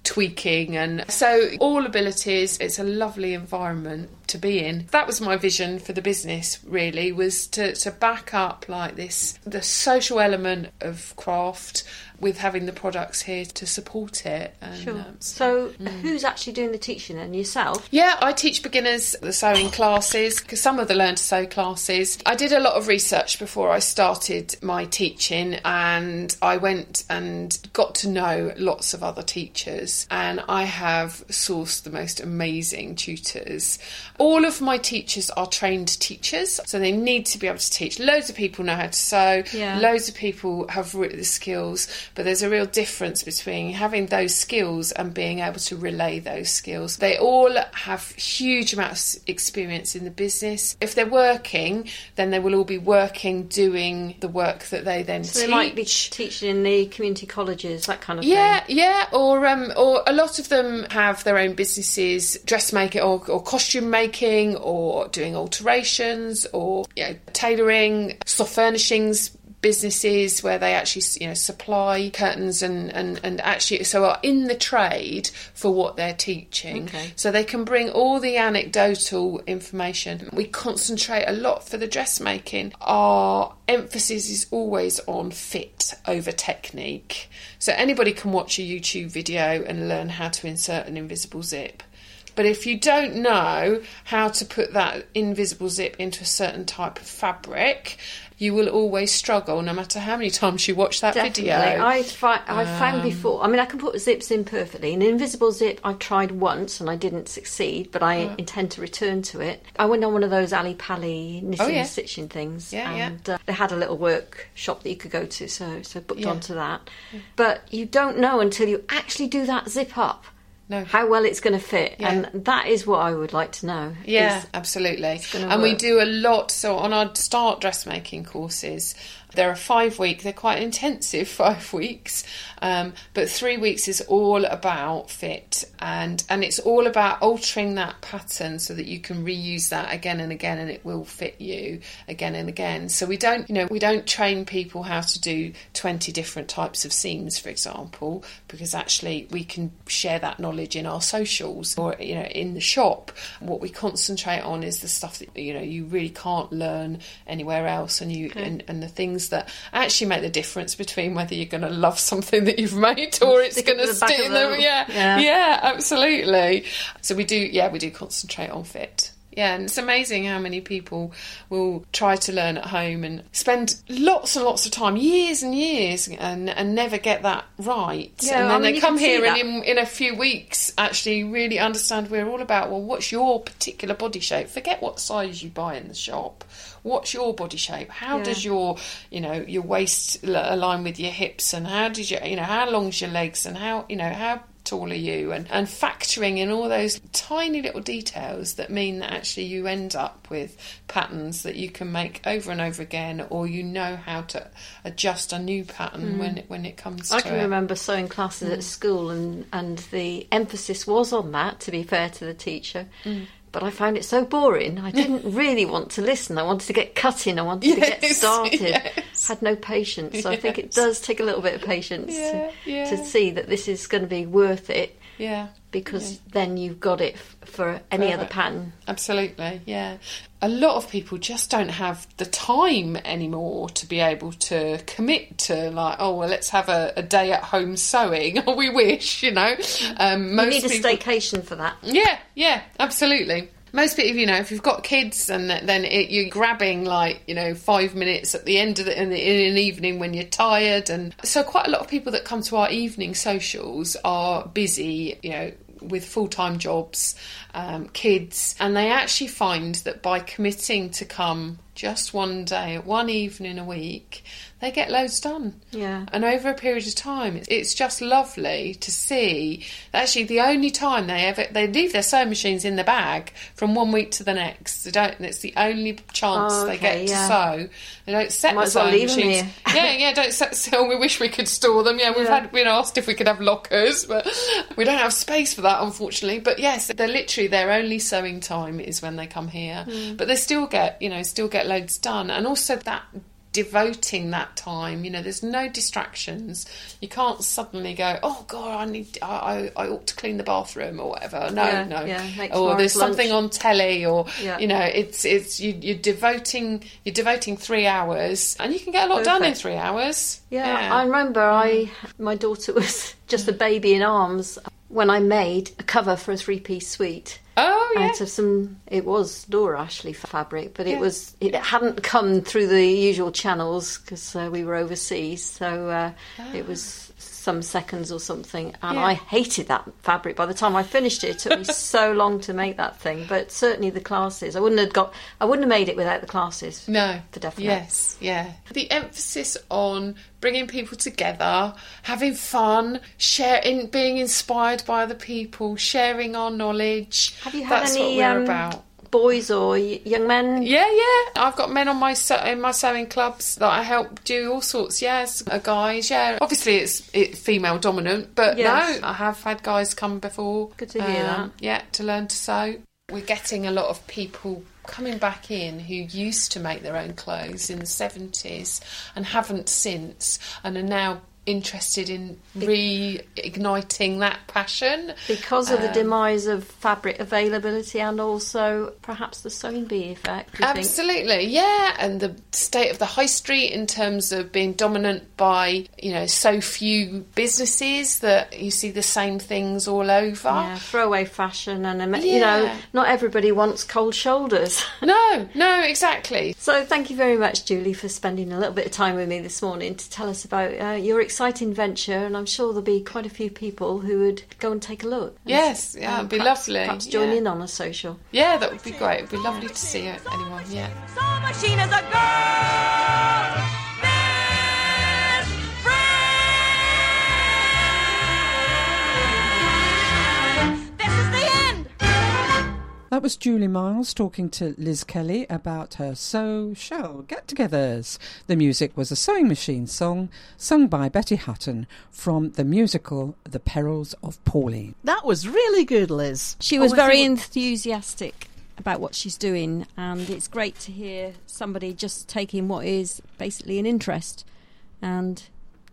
tweaking and so all abilities it's a lovely environment to be in that was my vision for the business really was to, to back up like this the social element of craft with having the products here to support it and, Sure. um, So, who's actually doing the teaching then? Yourself? yeah, I teach beginners the sewing classes because some of the learn to sew classes. I did a lot of research before I started my teaching and I went and got to know lots of other teachers and I have sourced the most amazing tutors. All of my teachers are trained teachers, so they need to be able to teach. Loads of people know how to sew, Yeah. loads of people have the skills, but there's a real difference between having those skills and being able to relay those skills. They all have huge amounts of experience in the business. If they're working, then they will all be working doing the work that they then So teach. they might be teaching in the community colleges, that kind of Yeah, thing. yeah, yeah, or um, or a lot of them have their own businesses, dressmaker or, or costume making, or doing alterations, or you know, tailoring, soft furnishings businesses where they actually you know supply curtains and and and actually so are in the trade for what they're teaching. Okay. so they can bring all the anecdotal information. We concentrate a lot for the dressmaking. Our emphasis is always on fit over technique. So anybody can watch a youtube video and learn how to insert an invisible zip but if you don't know how to put that invisible zip into a certain type of fabric, you will always struggle no matter how many times you watch that Definitely. video. I fi- I've found Um, before. I mean, I can put zips in perfectly. An invisible zip, I've tried once and I didn't succeed, but I Oh. intend to return to it. I went on one of those Ali Pali knitting Oh, yeah. and stitching things, Yeah, yeah. and Uh, they had a little workshop that you could go to, so so booked Yeah. onto that. But you don't know until you actually do that zip up. No. How well it's going to fit, Yeah. and that is what I would like to know. Yeah, is- absolutely. And we do a lot. So on our start dressmaking courses, there are a five week. They're quite intensive five weeks, um, but three weeks is all about fit and and it's all about altering that pattern so that you can reuse that again and again, and it will fit you again and again. So we don't, you know, we don't train people how to do twenty different types of seams, for example, because actually we can share that knowledge in our socials or you know in the shop. What we concentrate on is the stuff that you know you really can't learn anywhere else, and you and, and the things that actually make the difference between whether you're going to love something that you've made or it's going to stick in the the- yeah, Yeah. yeah absolutely. So we do yeah we do concentrate on fit. Yeah, and it's amazing how many people will try to learn at home and spend lots and lots of time, years and years, and, and never get that right. Yeah, and I then mean, they come here and in, in a few weeks actually really understand we're all about, well, what's your particular body shape? Forget what size you buy in the shop. What's your body shape? How Yeah. does your, you know, your waist align with your hips? And how did you, you know, how long's your legs? And how, you know, how tall are you and, and factoring in all those tiny little details that mean that actually you end up with patterns that you can make over and over again or you know how to adjust a new pattern Mm. when it when it comes to I can it. remember sewing classes at school, and, and the emphasis was on that, to be fair to the teacher. Mm. But I found it so boring. I didn't really want to listen. I wanted to get cutting. I wanted to get started. yes. Had no patience. So I think it does take a little bit of patience Yeah, to, yeah. to see that this is going to be worth it. Yeah. Because then you've got it f- for any other pattern. Absolutely, yeah. A lot of people just don't have the time anymore to be able to commit to like, oh well, let's have a, a day at home sewing. we wish, you know. Um, You most need a people, staycation for that. Yeah, yeah, absolutely. Most people, you know, if you've got kids and then it, you're grabbing like, you know, five minutes at the end of the in, the in an evening when you're tired, and so quite a lot of people that come to our evening socials are busy, you know, with full time jobs, um, kids, and they actually find that by committing to come just one day, one evening a week, they get loads done. Yeah. And over a period of time, it's- just lovely to see. Actually, the only time they ever they leave their sewing machines in the bag from one week to the next. They don't. It's the only chance Oh, they get yeah. to sew. They don't set Might the sewing machines. yeah, yeah. Don't set. So we wish we could store them. Yeah, we've Yeah. had been asked if we could have lockers, but we don't have space for that, unfortunately. But yes, they're literally their only sewing time is when they come here. Mm. But they still get, you know, still get loads done, and also that devoting that time. You know, there's no distractions. You can't suddenly go, oh God, I need, I, I, I ought to clean the bathroom or whatever. No, Yeah, no. yeah, or there's tomorrow's something on telly, or Yeah. you know, it's it's you, you're devoting you're devoting three hours, and you can get a lot done in three hours. Yeah, I remember mm. I my daughter was just a baby in arms when I made a cover for a three piece suite. Oh yeah. Out of some, it was Laura Ashley fabric, but Yeah. it was it hadn't come through the usual channels because uh, we were overseas, so uh, it was some seconds or something, and Yeah. I hated that fabric. By the time I finished it, it took me so long to make that thing. But certainly the classes, I wouldn't have got, I wouldn't have made it without the classes. No. for definite. Yes, yeah. The emphasis on bringing people together, having fun, sharing, being inspired by other people, sharing our knowledge. Have you had That's any what we're um, about. Boys or y- young men? Yeah, yeah. I've got men on my in my sewing clubs that I help do all sorts. Yes, uh, guys. Yeah, obviously it's it, female dominant, but Yes. no, I have had guys come before. Good to hear that. Yeah, to learn to sew. We're getting a lot of people coming back in who used to make their own clothes in the seventies and haven't since, and are now interested in reigniting that passion Because of the Um, demise of fabric availability and also perhaps the sewing bee effect. you think? Absolutely, yeah, and the state of the high street in terms of being dominant by you know so few businesses that you see the same things all over. Yeah, throwaway fashion, and um, you know, not everybody wants cold shoulders. No, no, exactly. So, thank you very much, Julie, for spending a little bit of time with me this morning to tell us about uh, your exciting venture. And I'm sure there'll be quite a few people who would go and take a look. Yes, s- yeah, and it'd be perhaps- lovely, Perhaps join yeah. in on a social. Yeah, that would be great. It'd be lovely to see it, anyone. Yeah. That was Julie Miles talking to Liz Kelly about her Sew Social get togethers. The music was a sewing machine song sung by Betty Hutton from the musical The Perils of Pauline. That was really good, Liz. She was Oh, very think- enthusiastic about what she's doing, and it's great to hear somebody just taking what is basically an interest and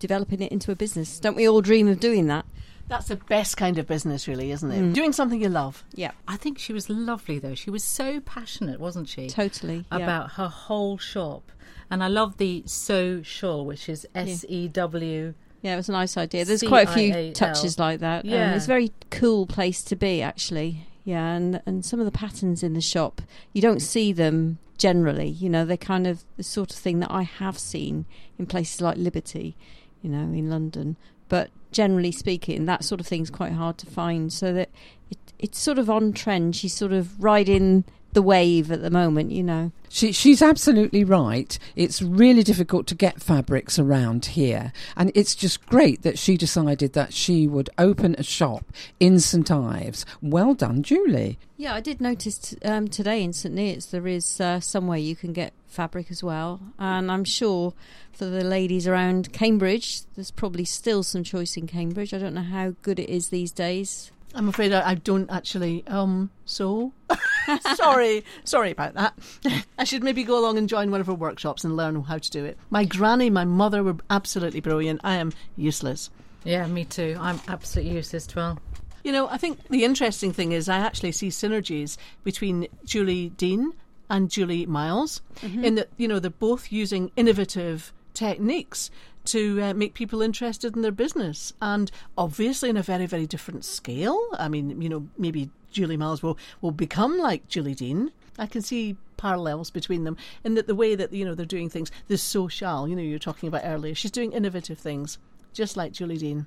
developing it into a business. Don't we all dream of doing that? That's the best kind of business, really, isn't it? Mm. Doing something you love. Yeah, I think she was lovely though. She was so passionate, wasn't she? totally. yeah. About her whole shop. And I love the Sew Social, which is S E W. Yeah, it was a nice idea. There's quite a few touches like that. Um, Yeah. it's a very cool place to be, actually. Yeah, and and some of the patterns in the shop, you don't see them generally. You know, they're kind of the sort of thing that I have seen in places like Liberty, you know, in London. But generally speaking, that sort of thing's quite hard to find. So that it, it's sort of on trend. She's sort of riding the wave at the moment, you know. She, she's absolutely right. It's really difficult to get fabrics around here. And it's just great that she decided that she would open a shop in St Ives. Well done, Julie. Yeah, I did notice t- um, today in St Neots there is uh, somewhere you can get fabric as well, and I'm sure for the ladies around Cambridge, there's probably still some choice in Cambridge. I don't know how good it is these days. I'm afraid I, I don't actually um sew. sorry, sorry about that. I should maybe go along and join one of her workshops and learn how to do it. My granny, my mother were absolutely brilliant. I am useless. Yeah, me too. I'm absolutely useless as well. You know, I think the interesting thing is I actually see synergies between Julie Deane and Julie Miles in that, you know, they're both using innovative techniques to uh, make people interested in their business and obviously in a very, very different scale. I mean, you know, maybe Julie Miles will, will become like Julie Deane. I can see parallels between them in that the way that, you know, they're doing things, the social, you know, you were talking about earlier. She's doing innovative things, just like Julie Deane.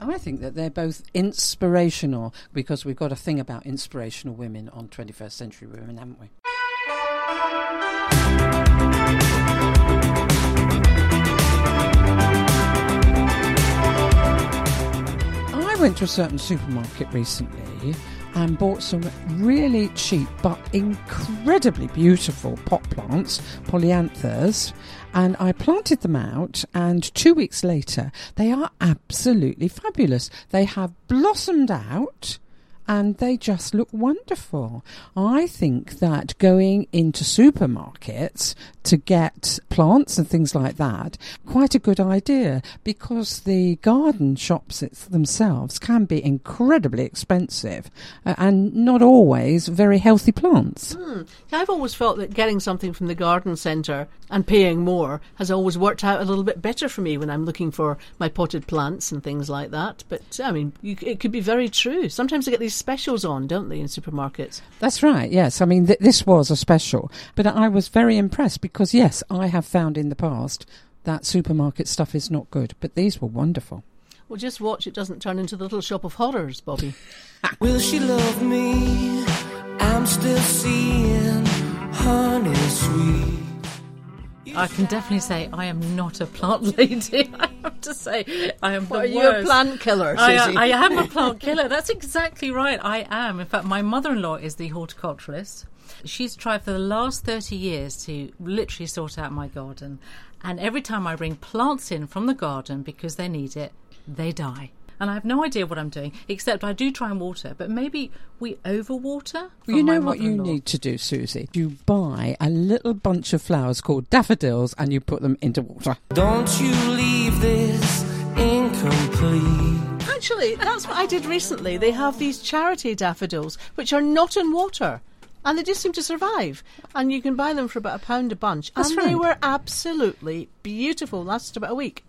I think that they're both inspirational because we've got a thing about inspirational women on 21st Century Women, haven't we? Went to a certain supermarket recently and bought some really cheap but incredibly beautiful pot plants, polyanthus, and I planted them out. And two weeks later, they are absolutely fabulous. They have blossomed out and they just look wonderful. I think that going into supermarkets to get plants and things like that, quite a good idea because the garden shops themselves can be incredibly expensive uh, and not always very healthy plants. Hmm. I've always felt that getting something from the garden centre and paying more has always worked out a little bit better for me when I'm looking for my potted plants and things like that. But I mean, you, it could be very true. Sometimes they get these specials on, don't they, in supermarkets? That's right, yes. I mean, th- this was a special, but I was very impressed because, yes, I have found in the past that supermarket stuff is not good, but these were wonderful. Well, just watch it doesn't turn into the little shop of horrors, Bobby. Will she love me? I'm still seeing honey sweet. I can definitely say I am not a plant lady. I have to say I am What, the are You're a plant killer, I, uh, Suzie? I am a plant killer. That's exactly right. I am. In fact, my mother-in-law is the horticulturalist. She's tried for the last 30 years to literally sort out my garden. And every time I bring plants in from the garden because they need it, they die. And I have no idea what I'm doing, except I do try and water. But maybe we overwater. You know what you need to do, Suzie? You buy a little bunch of flowers called daffodils and you put them into water. Don't you leave this incomplete. Actually, that's what I did recently. They have these charity daffodils, which are not in water. And they just seem to survive. And you can buy them for about a pound a bunch. That's and they were absolutely beautiful. Lasted about a week.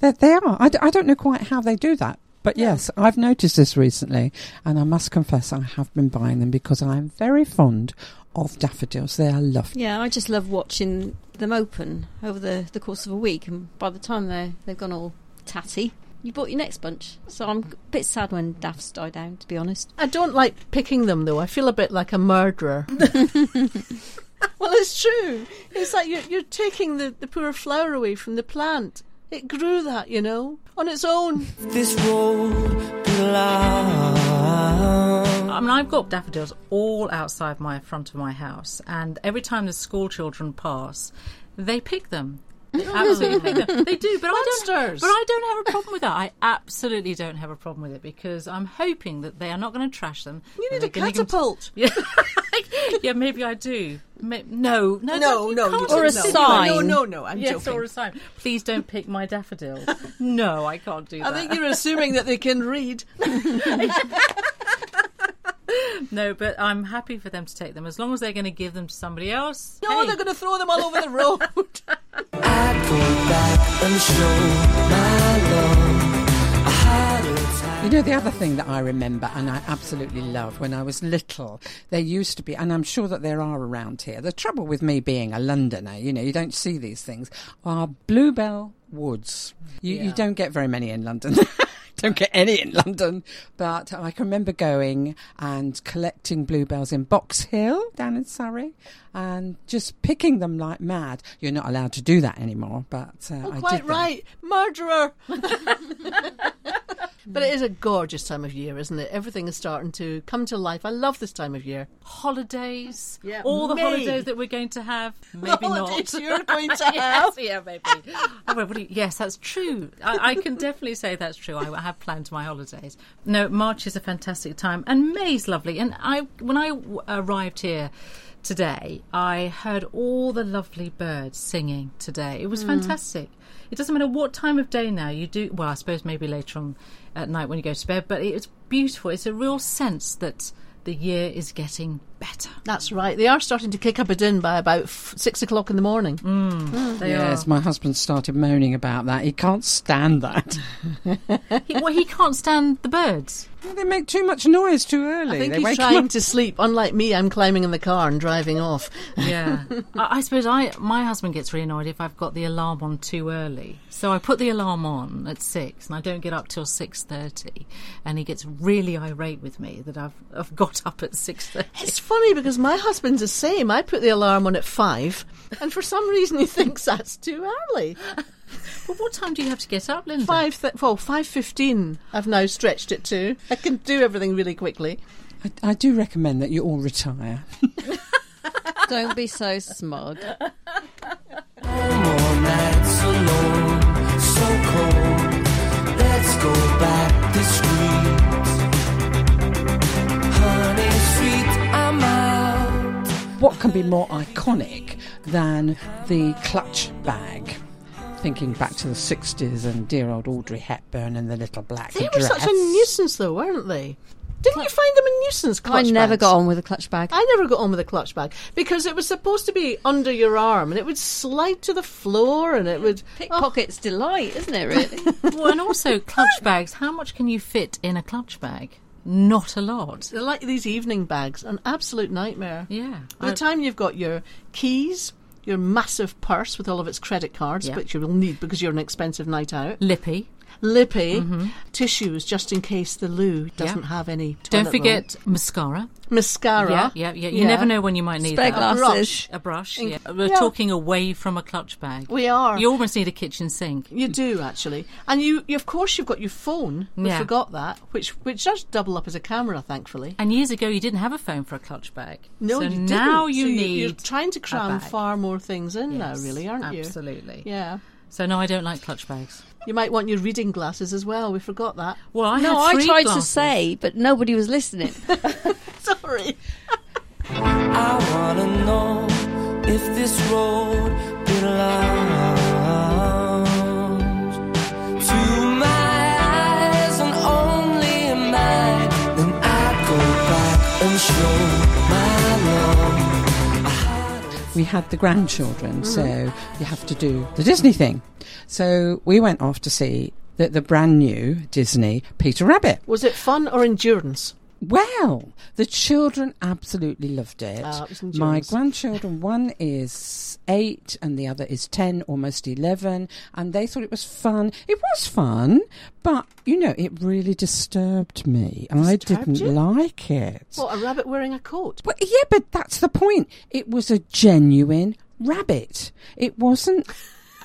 They, they are. I, d- I don't know quite how they do that. But yes, I've noticed this recently, and I must confess I have been buying them because I'm very fond of daffodils. They are lovely. Yeah, I just love watching them open over the, the course of a week, and by the time they they've gone all tatty, you bought your next bunch. So I'm a bit sad when daffs die down, to be honest. I don't like picking them though. I feel a bit like a murderer. well, it's true. It's like you're, you're taking the, the poor flower away from the plant. It grew that, you know, on its own. This road belongs. I mean, I've got daffodils all outside my front of my house, and every time the school children pass, they pick them. They absolutely them. They do, but I don't. But I don't have a problem with that. I absolutely don't have a problem with it because I'm hoping that they are not going to trash them. You need a catapult. Yeah, yeah, maybe I do. Ma- No, no, No, no, don't. Or a insinuate. sign. No, no, no, I'm yes, joking. or a sign. Please don't pick my daffodil. no, I can't do I that. I think you're assuming that they can read. No, but I'm happy for them to take them as long as they're going to give them to somebody else. No, hey. they're going to throw them all over the road. I'd go back and show my love. I had a time. You know, the other thing that I remember and I absolutely love when I was little, there used to be, and I'm sure that there are around here. The trouble with me being a Londoner, you know, you don't see these things, are bluebell woods. You, you don't get very many in London. don't get any in London. But I can remember going and collecting bluebells in Box Hill down in Surrey and just picking them like mad. You're not allowed to do that anymore, but uh, Oh, I quite did that. right. Murderer. but it is a gorgeous time of year, isn't it? Everything is starting to come to life. I love this time of year. holidays, Yeah, all the May. holidays that we're going to have. Maybe holidays not. you're going to yes, have. yeah, maybe. Oh, well, what do you- yes, that's true. I, I can definitely say that's true. I have planned my holidays. No, March is a fantastic time, and May's lovely. And I, when I arrived here today, I heard all the lovely birds singing today. It was Mm. fantastic. It doesn't matter what time of day now you do. Well, I suppose maybe later on at night when you go to bed, but it's beautiful. It's a real sense that the year is getting better. That's right. They are starting to kick up a din by about f- six o'clock in the morning. Hmm. Hmm. They yes, are. my husband started moaning about that. He can't stand that. He, well, he can't stand the birds. they make too much noise too early. I think they he's trying up. to sleep. Unlike me, I'm climbing in the car and driving off. Yeah, I, I suppose I my husband gets really annoyed if I've got the alarm on too early. So I put the alarm on at six, and I don't get up till six thirty, and he gets really irate with me that I've I've got up at six thirty. It's funny because my husband's the same. I put the alarm on at five, and for some reason he thinks that's too early. But what time do you have to get up, Linda? Five, th- well, five fifteen. I've now stretched it to. I can do everything really quickly. I, I do recommend that you all retire. Don't be so smug. More nights alone, so cold. Let's go back the streets. What can be more iconic than the clutch bag. Thinking back to the 60s and dear old Audrey Hepburn and the little black They dress. were such a nuisance, though, weren't they? Didn't you find them a nuisance? I never bags? got on with a clutch bag. I never got on with a clutch bag because it was supposed to be under your arm and it would slide to the floor and it would Pickpocket's oh. delight, isn't it? Really? well, and also clutch bags. How much can you fit in a clutch bag? Not a lot. They're like these evening bags, an absolute nightmare. Yeah. By the time you've got your keys, your massive purse with all of its credit cards, Yeah. which you will need because you're an expensive night out, Lippy. Lippy, Mhm. tissues just in case the loo doesn't Yeah. have any. Don't toilet roll. forget mascara. mascara. Yeah, yeah, yeah. You never know when you might need Spare that. glasses. A brush. A brush. Yeah. We're Yeah. talking away from a clutch bag. We are. You almost need a kitchen sink. You do actually, and you, you of course you've got your phone. We Yeah. forgot that, which which does double up as a camera, thankfully. And years ago, you didn't have a phone for a clutch bag. No, so you didn't. now you So need. You're trying to cram far more things in now, really, aren't you? Absolutely. Yeah. So no, I don't like clutch bags. You might want your reading glasses as well. We forgot that. Well, I no, had I three tried to say, but nobody was listening. Sorry. I wanna know if this road belongs we had the grandchildren, Mm. so you have to do the Disney thing. So we went off to see the, the brand new Disney Peter Rabbit. Was it fun or endurance? Well, the children absolutely loved it. Ah, it My grandchildren, one is eight and the other is 10, almost 11, and they thought it was fun. It was fun, but, you know, it really disturbed me. I didn't you? like it. What, a rabbit wearing a coat? Well, yeah, but that's the point. It was a genuine rabbit. It wasn't.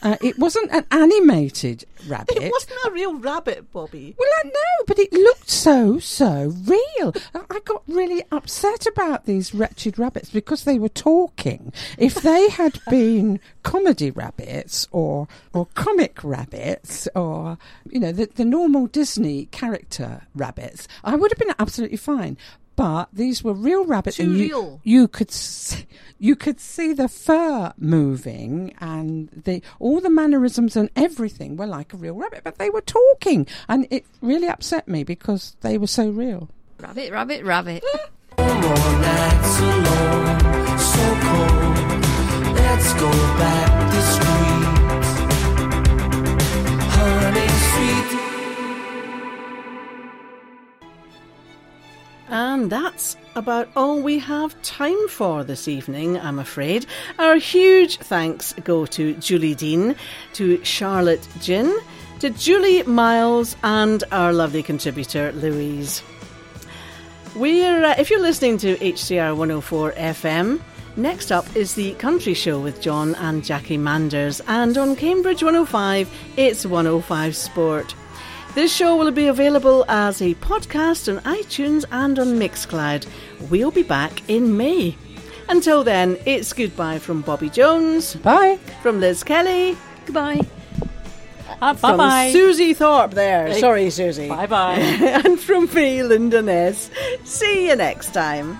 Uh, it wasn't an animated rabbit. It wasn't a real rabbit, Bobby. Well, I know, but it looked so, so real. I- I got really upset about these wretched rabbits because they were talking. If they had been comedy rabbits or or comic rabbits or you know the, the normal Disney character rabbits, I would have been absolutely fine. But these were real rabbits, Too and you, real. you could s- you could see the fur moving, and the all the mannerisms and everything were like a real rabbit. But they were talking, and it really upset me because they were so real. rabbit, rabbit, rabbit. More And that's about all we have time for this evening, I'm afraid. Our huge thanks go to Julie Deane, to Charlotte Gin, to Julie Miles, and our lovely contributor, Louise. We're, uh, if you're listening to HCR 104 FM, next up is the Country Show with John and Jackie Manders, and on Cambridge 105, it's 105 Sport. This show will be available as a podcast on iTunes and on Mixcloud. We'll be back in May. Until then, it's goodbye from Bobby Jones. Bye. From Liz Kelly. Goodbye. Uh, bye-bye. Suzie Thorpe there. Sorry, Suzie. Bye-bye. and from me, Linda Ness. See you next time.